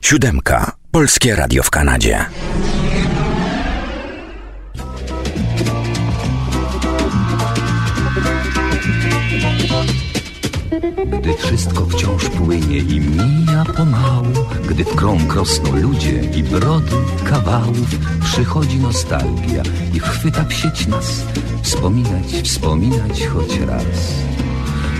Siódemka. Polskie Radio w Kanadzie. Gdy wszystko wciąż płynie i mija pomału, gdy w krąg rosną ludzie i brody kawałów, przychodzi nostalgia i chwyta w sieć nas, wspominać, wspominać choć raz.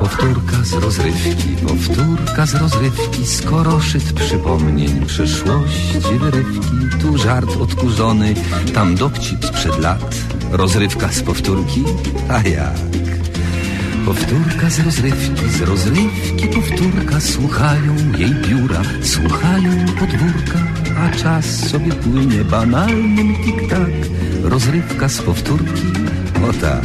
Powtórka z rozrywki, powtórka z rozrywki, skoro szyt przypomnień, przyszłości wyrywki, tu żart odkurzony, tam dowcip sprzed lat, rozrywka z powtórki, a jak? Powtórka z rozrywki, z rozrywki powtórka, słuchają jej biura, słuchają podwórka, a czas sobie płynie banalnym tik-tak, rozrywka z powtórki, o tak.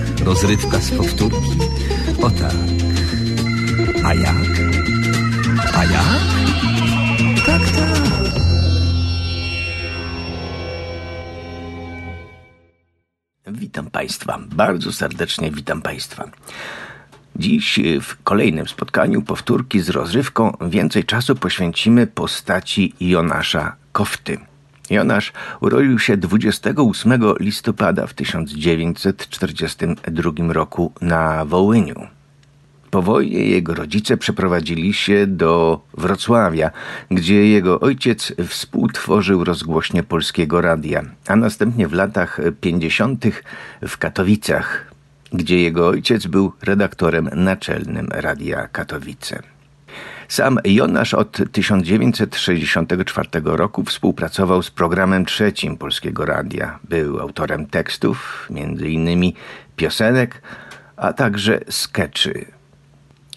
Rozrywka z powtórki, o tak A jak? A jak? Tak, tak Witam Państwa, bardzo serdecznie witam Państwa. Dziś w kolejnym spotkaniu powtórki z rozrywką więcej czasu poświęcimy postaci Jonasza Kofty. Jonasz urodził się 28 listopada w 1942 roku na Wołyniu. Po wojnie jego rodzice przeprowadzili się do Wrocławia, gdzie jego ojciec współtworzył rozgłośnie polskiego radia, a następnie w latach 50. w Katowicach, gdzie jego ojciec był redaktorem naczelnym Radia Katowice. Sam Jonasz od 1964 roku współpracował z programem trzecim Polskiego Radia. Był autorem tekstów, innymi piosenek, a także skeczy.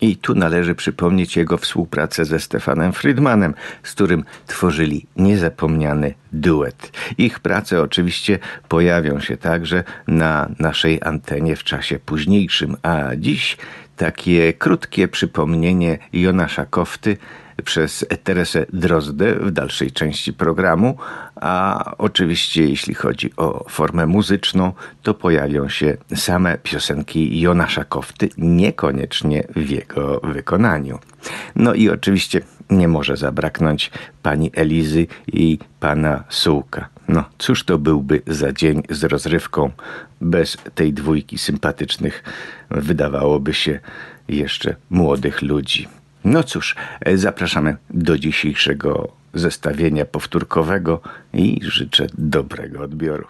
I tu należy przypomnieć jego współpracę ze Stefanem Friedmanem, z którym tworzyli niezapomniany duet. Ich prace oczywiście pojawią się także na naszej antenie w czasie późniejszym, a dziś takie krótkie przypomnienie Jonasza Kofty przez Teresę Drozdę w dalszej części programu, a oczywiście jeśli chodzi o formę muzyczną, to pojawią się same piosenki Jonasza Kofty, niekoniecznie w jego wykonaniu. No i oczywiście nie może zabraknąć pani Elizy i pana Sułka. No, cóż to byłby za dzień z rozrywką bez tej dwójki sympatycznych, wydawałoby się, jeszcze młodych ludzi. No cóż, zapraszamy do dzisiejszego zestawienia powtórkowego i życzę dobrego odbioru.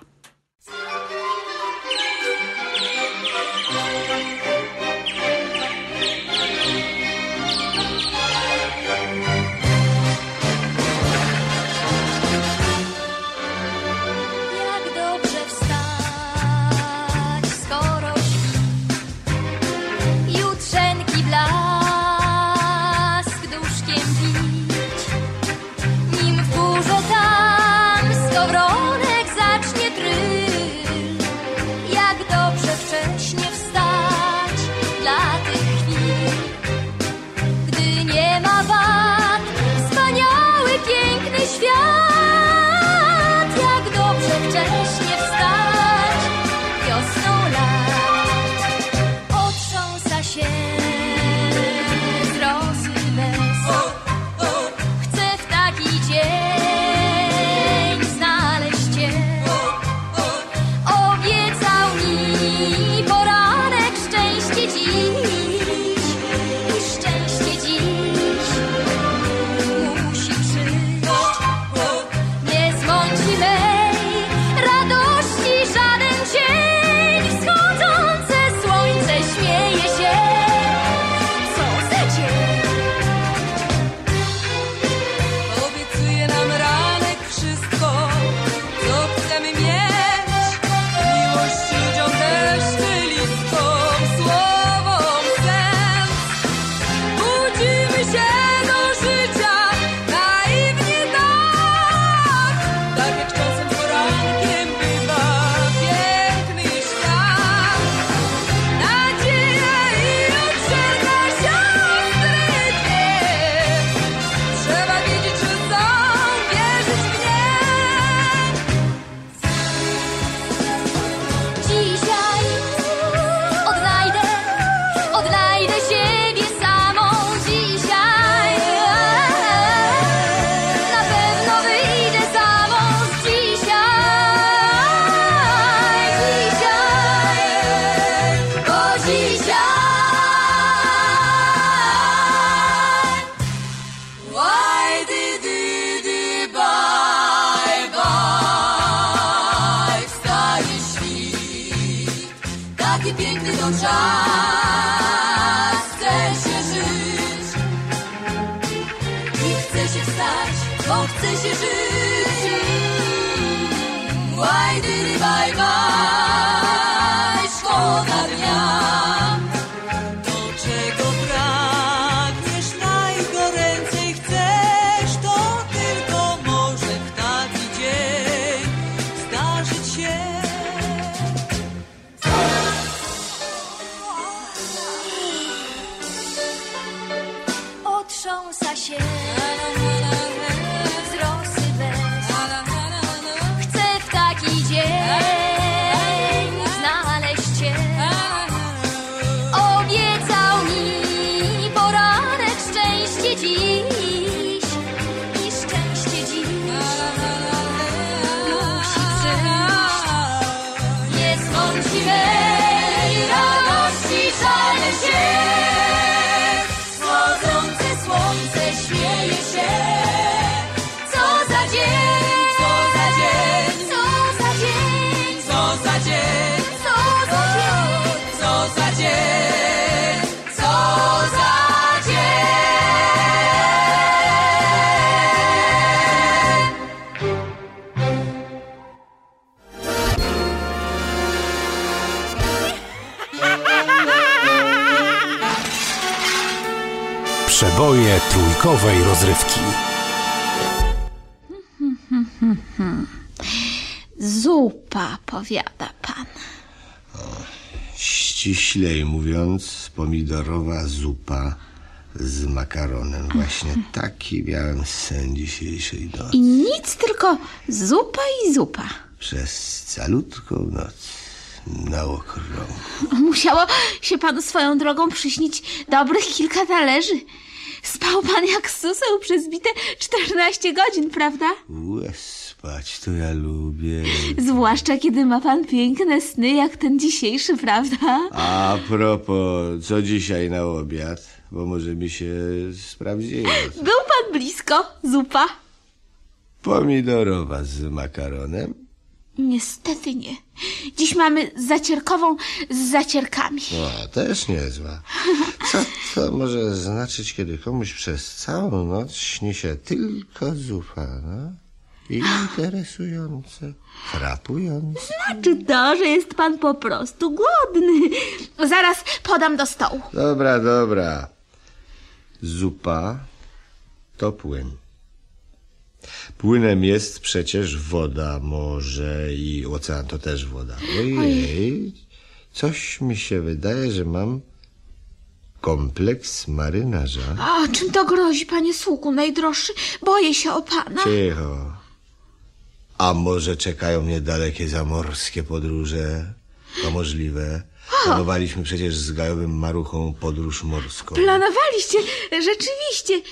Trójkowej rozrywki. Zupa, powiada pan. Ściślej mówiąc, pomidorowa zupa z makaronem. Właśnie taki miałem sen dzisiejszej I nocy. nic, tylko zupa i zupa. Przez calutką noc na okrąg. Musiało się panu swoją drogą przyśnić dobrych kilka talerzy. Spał pan jak suseł przez bite 14 godzin, prawda? Łe, spać to ja lubię. Zwłaszcza kiedy ma pan piękne sny jak ten dzisiejszy, prawda? A propos, co dzisiaj na obiad? Bo może mi się sprawdziło. Był pan blisko, zupa. Pomidorowa z makaronem? Niestety nie. Dziś mamy zacierkową z zacierkami. No, też niezła. Co to może znaczyć, kiedy komuś przez całą noc śni się tylko zupa, no? Interesujące, frapujące. Znaczy to, że jest pan po prostu głodny. Zaraz podam do stołu. Dobra, dobra. Zupa to płyn. Płynem jest przecież woda, morze i ocean to też woda. Ojej, coś mi się wydaje, że mam kompleks marynarza. A czym to grozi, panie sługu najdroższy? Boję się o pana. Cicho. A może czekają mnie dalekie zamorskie podróże? To możliwe. Planowaliśmy przecież z gajowym maruchą podróż morską. Planowaliście, rzeczywiście.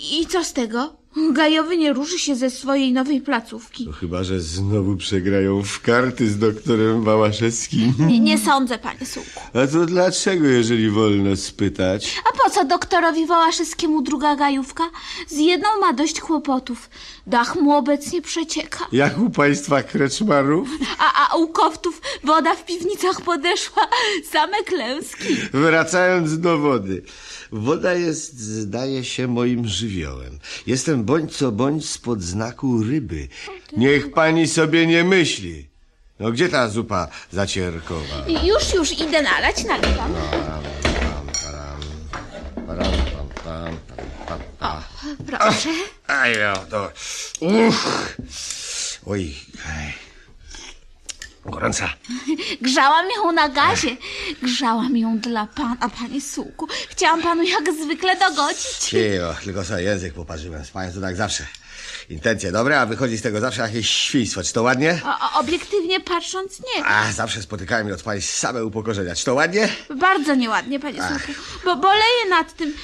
I, I co z tego? Gajowy nie ruszy się ze swojej nowej placówki. To chyba, że znowu przegrają w karty z doktorem Wałaszewskim. Nie, nie sądzę, panie sługu. A to dlaczego, jeżeli wolno spytać? A po co doktorowi Wałaszewskiemu druga gajówka? Z jedną ma dość kłopotów. Dach mu obecnie przecieka. Jak u państwa kreczmarów? A, a u koftów woda w piwnicach podeszła. Same klęski. Wracając do wody. Woda jest, zdaje się, moim żywiołem. Jestem bądź co bądź spod znaku ryby. Niech pani sobie nie myśli. No gdzie ta zupa zacierkowa? Już, już idę nalać, nalewam. Pam. Proszę. Aj, no, to... Uch. Oj. Gorąca. Grzałam ją na gazie. Grzałam ją dla pana, panie suku. Chciałam panu jak zwykle dogodzić. Cicho, tylko sobie język poparzyłem. Z panią to tak zawsze. Intencje dobre, a wychodzi z tego zawsze jakieś świństwo. Czy to ładnie? O, obiektywnie patrząc, nie. A, zawsze spotykałem mnie od pani same upokorzenia. Czy to ładnie? Bardzo nieładnie, panie suku. Bo boleję nad tym.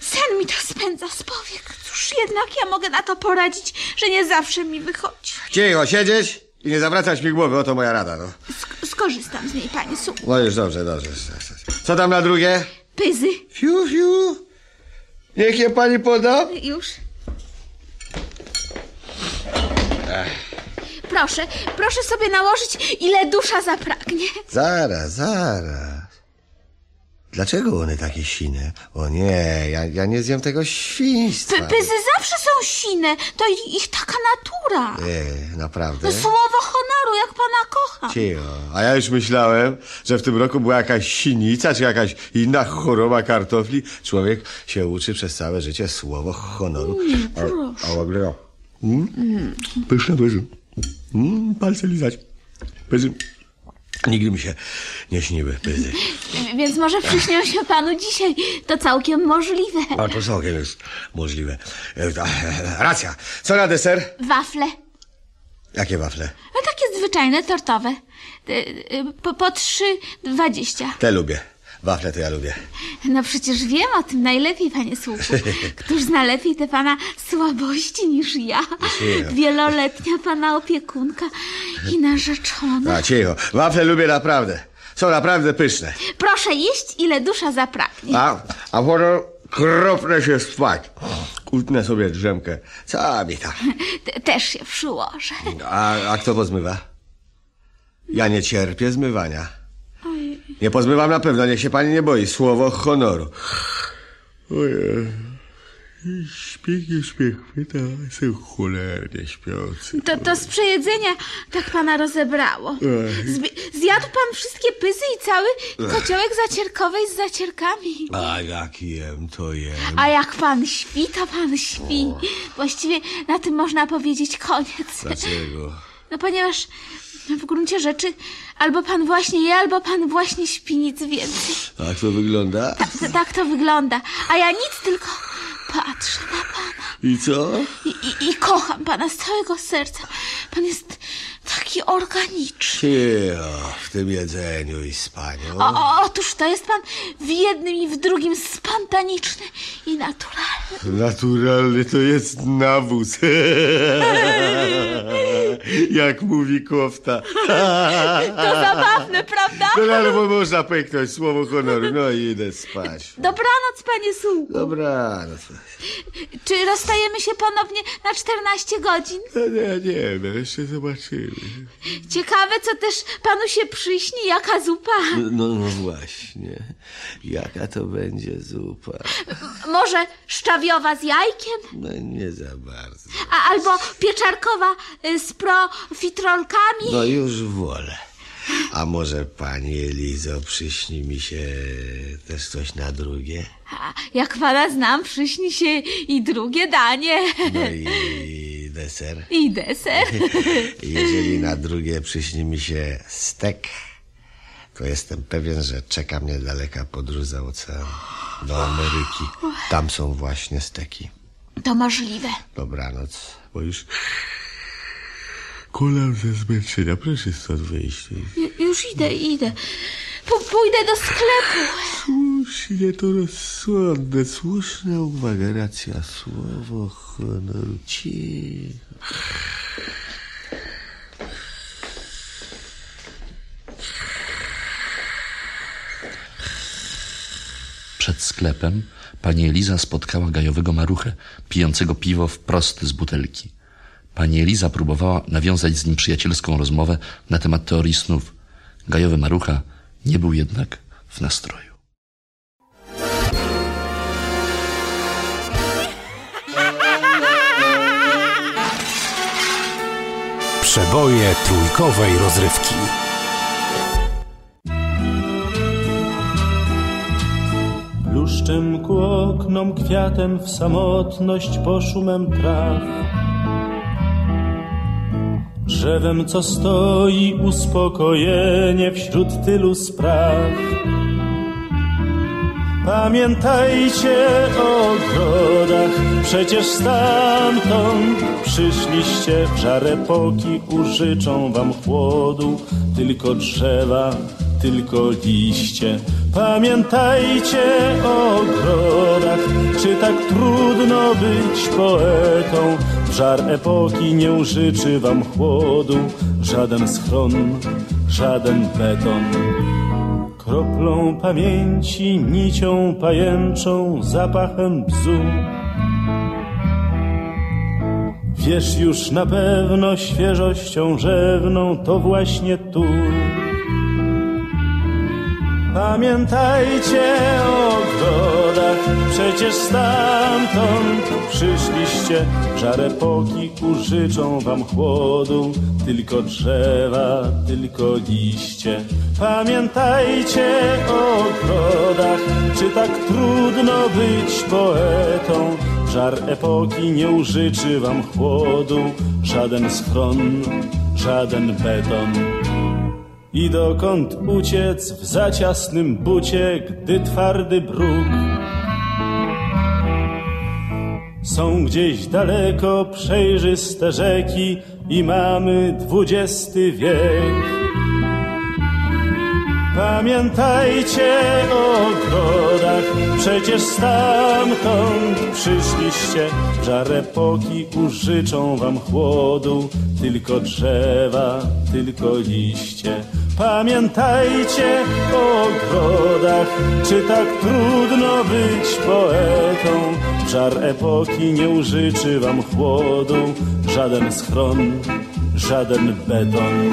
Sen mi to spędza z powiek. Cóż jednak ja mogę na to poradzić, że nie zawsze mi wychodzi. Cicho, siedzieć i nie zawracać mi głowy. Oto moja rada, no. Sk- skorzystam z niej, panie suku. No już dobrze, dobrze. Co tam na drugie? Pyzy. Fiu, fiu. Niech je pani poda. Już. Proszę, proszę sobie nałożyć, ile dusza zapragnie. Zaraz, zaraz. Dlaczego one takie sine? O nie, ja, ja nie zjem tego świństwa. P- pyzy zawsze są sine. To ich, ich taka natura. Nie, naprawdę? No słowo honoru, jak pana kocham. Cicho. A ja już myślałem, że w tym roku była jakaś sinica, czy jakaś inna choroba kartofli. Człowiek się uczy przez całe życie słowo honoru. A, a w ogóle no. Mm? Pyszne pyzy. Mm, palce lizać. Pyzy. Nigdy mi się nie śniły pyzy. Więc może przyśnią się panu dzisiaj. To całkiem możliwe. A to całkiem jest możliwe. E, e, Racja. Co na deser? Wafle. Jakie wafle? No takie zwyczajne, tortowe. Y, Po, po trzy dwadzieścia. Te lubię. Wafle to ja lubię. No przecież wiem o tym najlepiej, panie słuchu. Któż zna lepiej te pana słabości niż ja? Wieloletnia pana opiekunka i narzeczona. A cicho. Wafle lubię naprawdę. Są naprawdę pyszne. Proszę jeść, ile dusza zapragnie. A, a potem kropnę się spać. Utnę sobie drzemkę. Tam? Te- Też się przyłożę. A, a kto pozmywa? Ja nie cierpię zmywania. Nie pozmywam na pewno, niech się pani nie boi. Słowo honoru. Ojej. Śpiech, śpiech, chwyta, jestem cholernie śpiący. To, to z przejedzenia tak pana rozebrało. Zbi- zjadł pan wszystkie pyzy i cały kociołek zacierkowej z zacierkami. A jak jem, to jem. A jak pan śpi, to pan śpi. Właściwie na tym można powiedzieć koniec. Dlaczego? No ponieważ w gruncie rzeczy albo pan właśnie je, albo pan właśnie śpi, nic więcej. A jak to wygląda? Ta, tak to wygląda. A ja nic, tylko patrzę na pana. I co? I, i, I kocham pana z całego serca. Pan jest taki organiczny. Cicho, w tym jedzeniu i spaniu. O, o, otóż to jest pan w jednym i w drugim spontaniczny i naturalny. Naturalny to jest nawóz. Jak mówi kofta. To zabawne, prawda? No ale bo można pęknąć słowo honoru. No i idę spać. Dobranoc, panie Sułku. Dobra, no to... Czy rozstajemy się ponownie na 14 godzin? No nie, nie, no jeszcze zobaczymy. Ciekawe, co też panu się przyśni, jaka zupa. No, no właśnie. Jaka to będzie zupa? Może szczawiowa z jajkiem? No nie za bardzo. A, albo pieczarkowa y, z profiterolkami? No już wolę. A może pani Elizo przyśni mi się też coś na drugie? A, jak pana znam, przyśni się i drugie danie. No i deser? I deser. Jeżeli na drugie przyśni mi się stek, to jestem pewien, że czeka mnie daleka podróż za ocean do Ameryki. Tam są właśnie steki. To możliwe. Dobranoc, bo już kulam ze zmęczenia. Proszę stąd wyjść. Ju- Już idę, idę. P- pójdę do sklepu. Słusznie to rozsądne, słuszna uwaga, racja, słowo honoru, cicho. Przed sklepem pani Eliza spotkała gajowego maruchę, pijącego piwo wprost z butelki. Pani Eliza próbowała nawiązać z nim przyjacielską rozmowę na temat teorii snów. Gajowy marucha nie był jednak w nastroju. Przeboje trójkowej rozrywki. Bluszczem ku oknom, kwiatem w samotność, poszumem traw. Drzewem, co stoi, uspokojenie wśród tylu spraw. Pamiętajcie o ogrodach, przecież stamtąd przyszliście w żar epoki, użyczą wam chłodu, tylko drzewa, tylko liście. Pamiętajcie o ogrodach, czy tak trudno być poetą, żar epoki nie użyczy wam chłodu, żaden schron, żaden beton. Kroplą pamięci, nicią pajęczą, zapachem bzu. Wiesz już na pewno świeżością rzewną, to właśnie tu. Pamiętajcie o ogrodach, przecież stamtąd przyszliście. Żar epoki użyczą wam chłodu, tylko drzewa, tylko liście. Pamiętajcie o ogrodach, czy tak trudno być poetą? Żar epoki nie użyczy wam chłodu, żaden schron, żaden beton. I dokąd uciec w zaciasnym bucie, gdy twardy bruk Są gdzieś daleko przejrzyste rzeki i mamy dwudziesty wiek. Pamiętajcie o ogrodach, przecież stamtąd przyszliście. Żar epoki użyczą wam chłodu, tylko drzewa, tylko liście. Pamiętajcie o ogrodach, czy tak trudno być poetą. Żar epoki nie użyczy wam chłodu, żaden schron, żaden beton.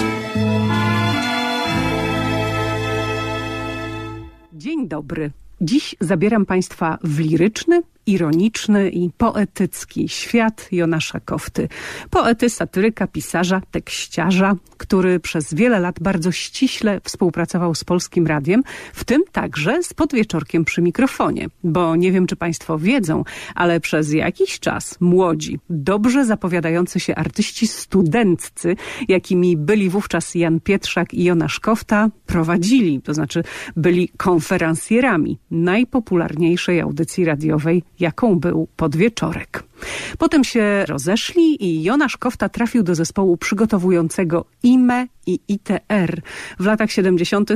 Dzień dobry. Dziś zabieram Państwa w liryczny, ironiczny i poetycki świat Jonasza Kofty. Poety, satyryka, pisarza, tekściarza, który przez wiele lat bardzo ściśle współpracował z Polskim Radiem, w tym także z podwieczorkiem przy mikrofonie. Bo nie wiem, czy Państwo wiedzą, ale przez jakiś czas młodzi, dobrze zapowiadający się artyści studenccy, jakimi byli wówczas Jan Pietrzak i Jonasz Kofta, prowadzili, to znaczy byli konferencjerami najpopularniejszej audycji radiowej, jaką był podwieczorek. Potem się rozeszli i Jonasz Kofta trafił do zespołu przygotowującego IME i ITR. W latach 70.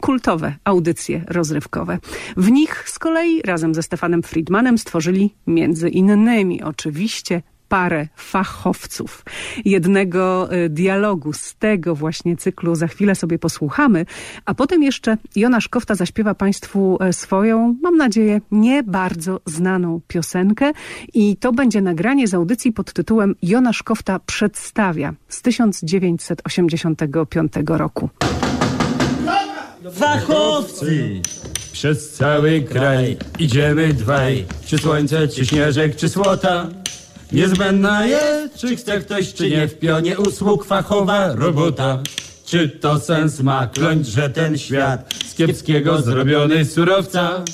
kultowe audycje rozrywkowe. W nich z kolei razem ze Stefanem Friedmanem stworzyli między innymi oczywiście parę fachowców. Jednego y, dialogu z tego właśnie cyklu za chwilę sobie posłuchamy, a potem jeszcze Jonasz Kofta zaśpiewa Państwu e, swoją, mam nadzieję, nie bardzo znaną piosenkę i to będzie nagranie z audycji pod tytułem Jonasz Kofta przedstawia z 1985 roku. Fachowcy! Przez cały kraj idziemy dwaj, czy słońce, czy śnieżek, czy słota. Niezbędna jest, czy chce ktoś, czy nie w pionie usług fachowa robota. Czy to sens ma kląć, że ten świat z kiepskiego zrobiony surowca?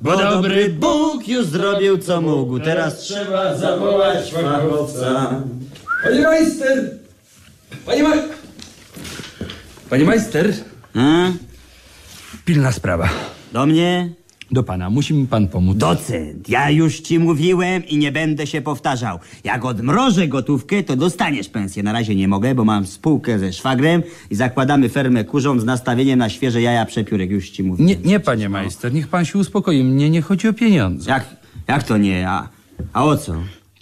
Bo dobry Bóg już zrobił co mógł, teraz trzeba zawołać fachowca. Panie majster! Panie ma... Panie majster, Hmm? pilna sprawa. Do mnie? Do pana, musi mi pan pomóc. Docent, ja już ci mówiłem i nie będę się powtarzał. Jak odmrożę gotówkę, to dostaniesz pensję. Na razie nie mogę, bo mam spółkę ze szwagrem i zakładamy fermę kurzą z nastawieniem na świeże jaja przepiórek, już ci mówię. Nie, nie, panie majster, niech pan się uspokoi. Mnie nie chodzi o pieniądze. Jak, jak to nie? A, a o co?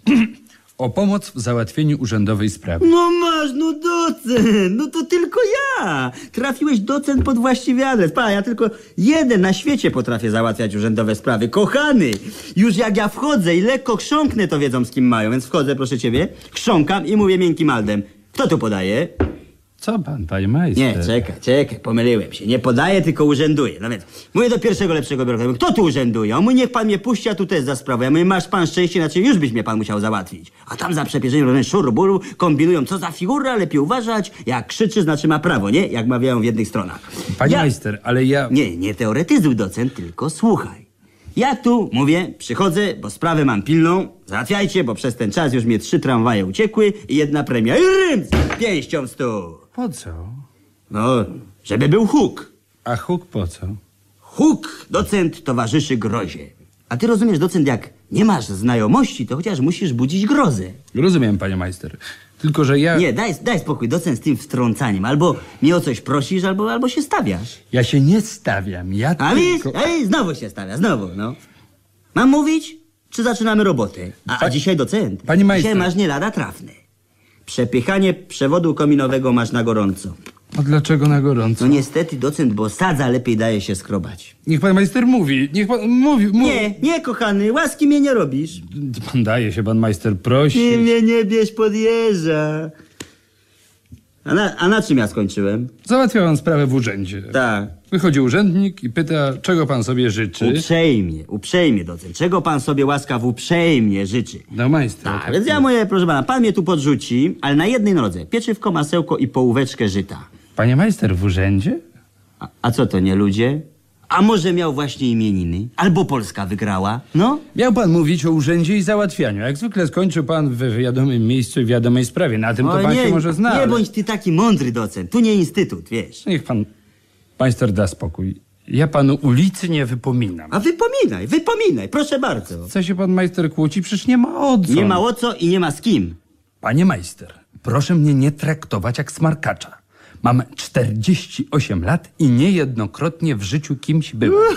O pomoc w załatwieniu urzędowej sprawy. No masz, no docent, no to tylko ja. Trafiłeś docent pod właściwy adres. Pa, ja tylko jeden na świecie potrafię załatwiać urzędowe sprawy. Kochany, już jak ja wchodzę i lekko chrząknę, to wiedzą z kim mają, więc wchodzę, proszę ciebie, chrząkam i mówię miękkim aldem. Kto tu podaje? Co pan, panie majster? Nie, czekaj, czekaj, pomyliłem się. Nie podaję, tylko urzęduję. No więc, mówię do pierwszego lepszego biurokrata. Kto tu urzęduje? On mówi, niech pan mnie puści, a tu też za sprawę. Ja mówię, masz pan szczęście, inaczej już byś mnie pan musiał załatwić. A tam za przepierzeniem robią szuruburu, kombinują, co za figura, lepiej uważać. Jak krzyczy, znaczy ma prawo, nie? Jak mawiają w jednych stronach. Panie Ja- majster, ale ja... Nie, nie teoretyzuj, docent, tylko słuchaj. Ja tu, mówię, przychodzę, bo sprawę mam pilną. Załatwiajcie, bo przez ten czas już mnie trzy tramwaje uciekły i jedna premia. I rym! Pięścią stół. Po co? No, żeby był huk. A huk po co? Huk, docent, towarzyszy grozie. A ty rozumiesz, docent, jak nie masz znajomości, to chociaż musisz budzić grozę. Rozumiem, panie majster. Tylko, że ja... Nie, daj, daj spokój, docent, z tym wtrącaniem. Albo mnie o coś prosisz, albo, albo się stawiasz. Ja się nie stawiam, ja A widzisz? tylko... Ej, znowu się stawia, znowu, no. Mam mówić, czy zaczynamy robotę? A, a Pa- dzisiaj docent. Panie majster. Dzisiaj masz nie lada trafne. Przepychanie przewodu kominowego masz na gorąco. A dlaczego na gorąco? No niestety, docent, bo sadza lepiej daje się skrobać. Niech pan majster mówi, niech pan mówi, mówi. Nie, nie, kochany, łaski mnie nie robisz. Pan daje się, pan majster prosi. Ty mnie nie bierz pod jeża. A na, a na czym ja skończyłem? Załatwiał pan sprawę w urzędzie. Tak. Wychodzi urzędnik i pyta, czego pan sobie życzy. Uprzejmie, uprzejmie docent. Czego pan sobie łaskaw uprzejmie życzy? No majster. Tak, więc ja mówię, proszę pana, pan mnie tu podrzuci, ale na jednej nodze. Pieczywko, masełko i połóweczkę żyta. Panie majster, w urzędzie? A, a co to, nie ludzie? A może miał właśnie imieniny? Albo Polska wygrała? No? Miał pan mówić o urzędzie i załatwianiu. Jak zwykle skończył pan w wiadomym miejscu i w wiadomej sprawie. Na tym to O, pan nie, się może zna. nie bądź ty taki mądry docent. Tu nie instytut, wiesz. Niech pan, majster da spokój. Ja panu ulicy nie wypominam. A wypominaj, wypominaj, proszę bardzo. Co się pan majster kłóci? Przecież nie ma o co. Nie ma o co i nie ma z kim. Panie majster, proszę mnie nie traktować jak smarkacza. Mam 48 lat i niejednokrotnie w życiu kimś byłem.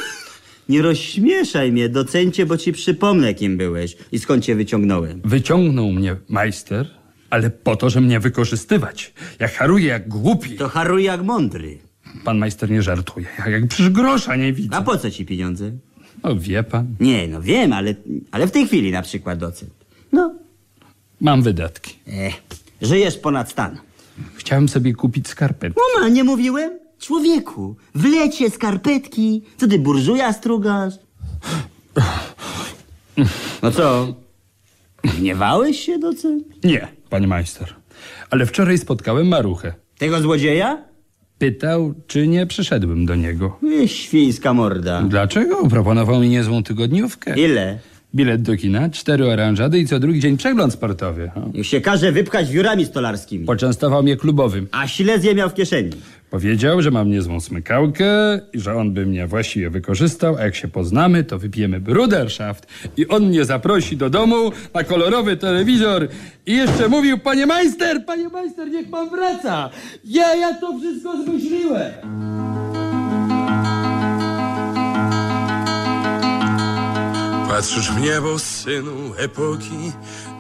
Nie rozśmieszaj mnie, docencie, bo ci przypomnę, kim byłeś i skąd cię wyciągnąłem. Wyciągnął mnie majster, ale po to, że mnie wykorzystywać. Ja haruję jak głupi. To haruj jak mądry. Pan majster nie żartuje. Ja jak przecież grosza nie widzę. A po co ci pieniądze? No wie pan, Nie, no wiem, ale, ale w tej chwili na przykład docent. No, mam wydatki. eh, żyjesz ponad stan. Chciałem sobie kupić skarpetki. No ma, nie mówiłem? Człowieku, w lecie skarpetki. Co ty, burżuja strugasz? No co? Gniewałeś się, docent? Nie, panie majster. Ale wczoraj spotkałem Maruchę. Tego złodzieja? Pytał, czy nie przyszedłem do niego. Wy, świńska morda. Dlaczego? Proponował mi niezłą tygodniówkę. Ile? Bilet do kina, cztery oranżady i co drugi dzień przegląd sportowy. O. Niech się każe wypchać wiórami stolarskimi. Poczęstował mnie klubowym. A Silezję miał w kieszeni. Powiedział, że mam niezłą smykałkę i że on by mnie właściwie wykorzystał, a jak się poznamy, to wypijemy Bruderschaft i on mnie zaprosi do domu na kolorowy telewizor i jeszcze mówił, panie majster, panie majster, niech pan wraca. Ja, ja to wszystko zmyśliłem. Patrzysz w niebo, synu epoki,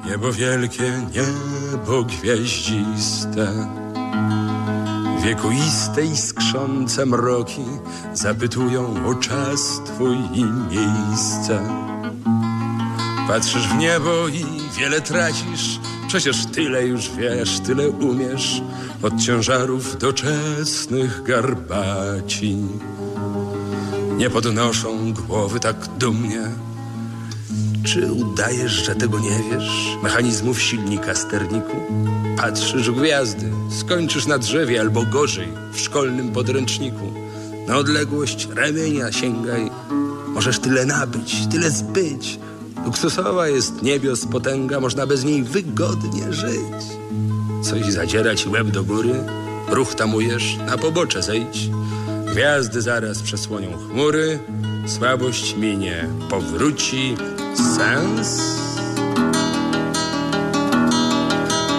niebo wielkie, niebo gwieździste. Wiekuiste i skrzące mroki zapytują o czas twój i miejsce. Patrzysz w niebo i wiele tracisz, przecież tyle już wiesz, tyle umiesz od ciężarów doczesnych garbaci. Nie podnoszą głowy tak dumnie. Czy udajesz, że tego nie wiesz? Mechanizmów silnika sterniku? Patrzysz w gwiazdy, skończysz na drzewie albo gorzej, w szkolnym podręczniku. Na odległość ramienia sięgaj. Możesz tyle nabyć, tyle zbyć. Luksusowa jest niebios potęga, można bez niej wygodnie żyć. Coś zadziera ci łeb do góry, ruch tamujesz, na pobocze zejdź. Gwiazdy zaraz przesłonią chmury, słabość minie, powróci sens.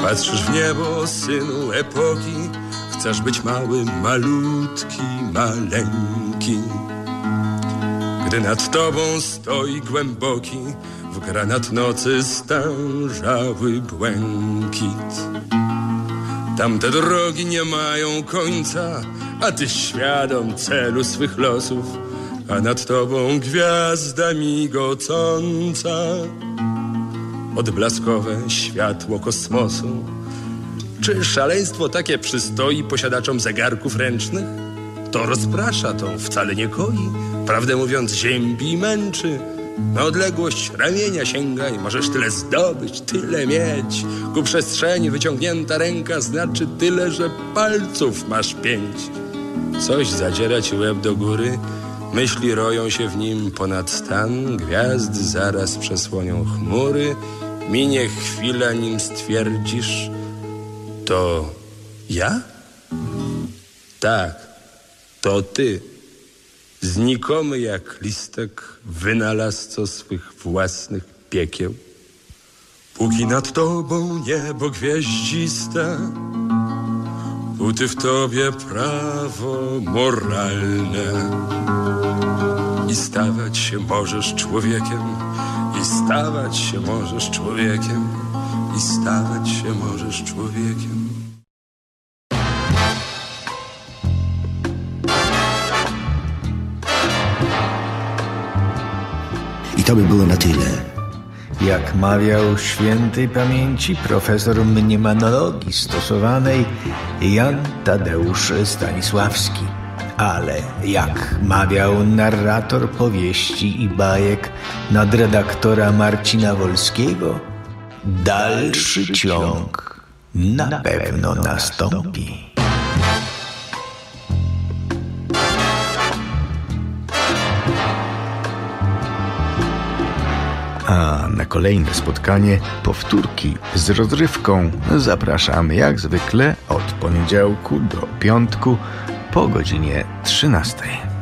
Patrzysz w niebo, synu epoki, chcesz być mały, malutki, maleńki. Gdy nad tobą stoi głęboki, w granat nocy stężały błękit. Tamte drogi nie mają końca, a ty świadom celu swych losów, a nad tobą gwiazda migocąca. Odblaskowe światło kosmosu. Czy szaleństwo takie przystoi posiadaczom zegarków ręcznych? To rozprasza, to wcale nie koi. Prawdę mówiąc, ziębi i męczy. Na odległość ramienia sięgaj, możesz tyle zdobyć, tyle mieć. Ku przestrzeni wyciągnięta ręka znaczy tyle, że palców masz pięć. Coś zadziera ci łeb do góry, myśli roją się w nim ponad stan, gwiazdy zaraz przesłonią chmury, minie chwila, nim stwierdzisz, to ja? Tak, to ty. Znikomy jak listek, wynalazco swych własnych piekieł. Póki nad tobą niebo gwieździste, póty w tobie prawo moralne. I stawać się możesz człowiekiem, i stawać się możesz człowiekiem, i stawać się możesz człowiekiem. I to by było na tyle. jak mawiał świętej pamięci profesor mniemanologii stosowanej Jan Tadeusz Stanisławski. Ale jak mawiał narrator powieści i bajek nadredaktora Marcina Wolskiego, dalszy ciąg na pewno nastąpi. A na kolejne spotkanie powtórki z rozrywką zapraszamy jak zwykle od poniedziałku do piątku po godzinie 13.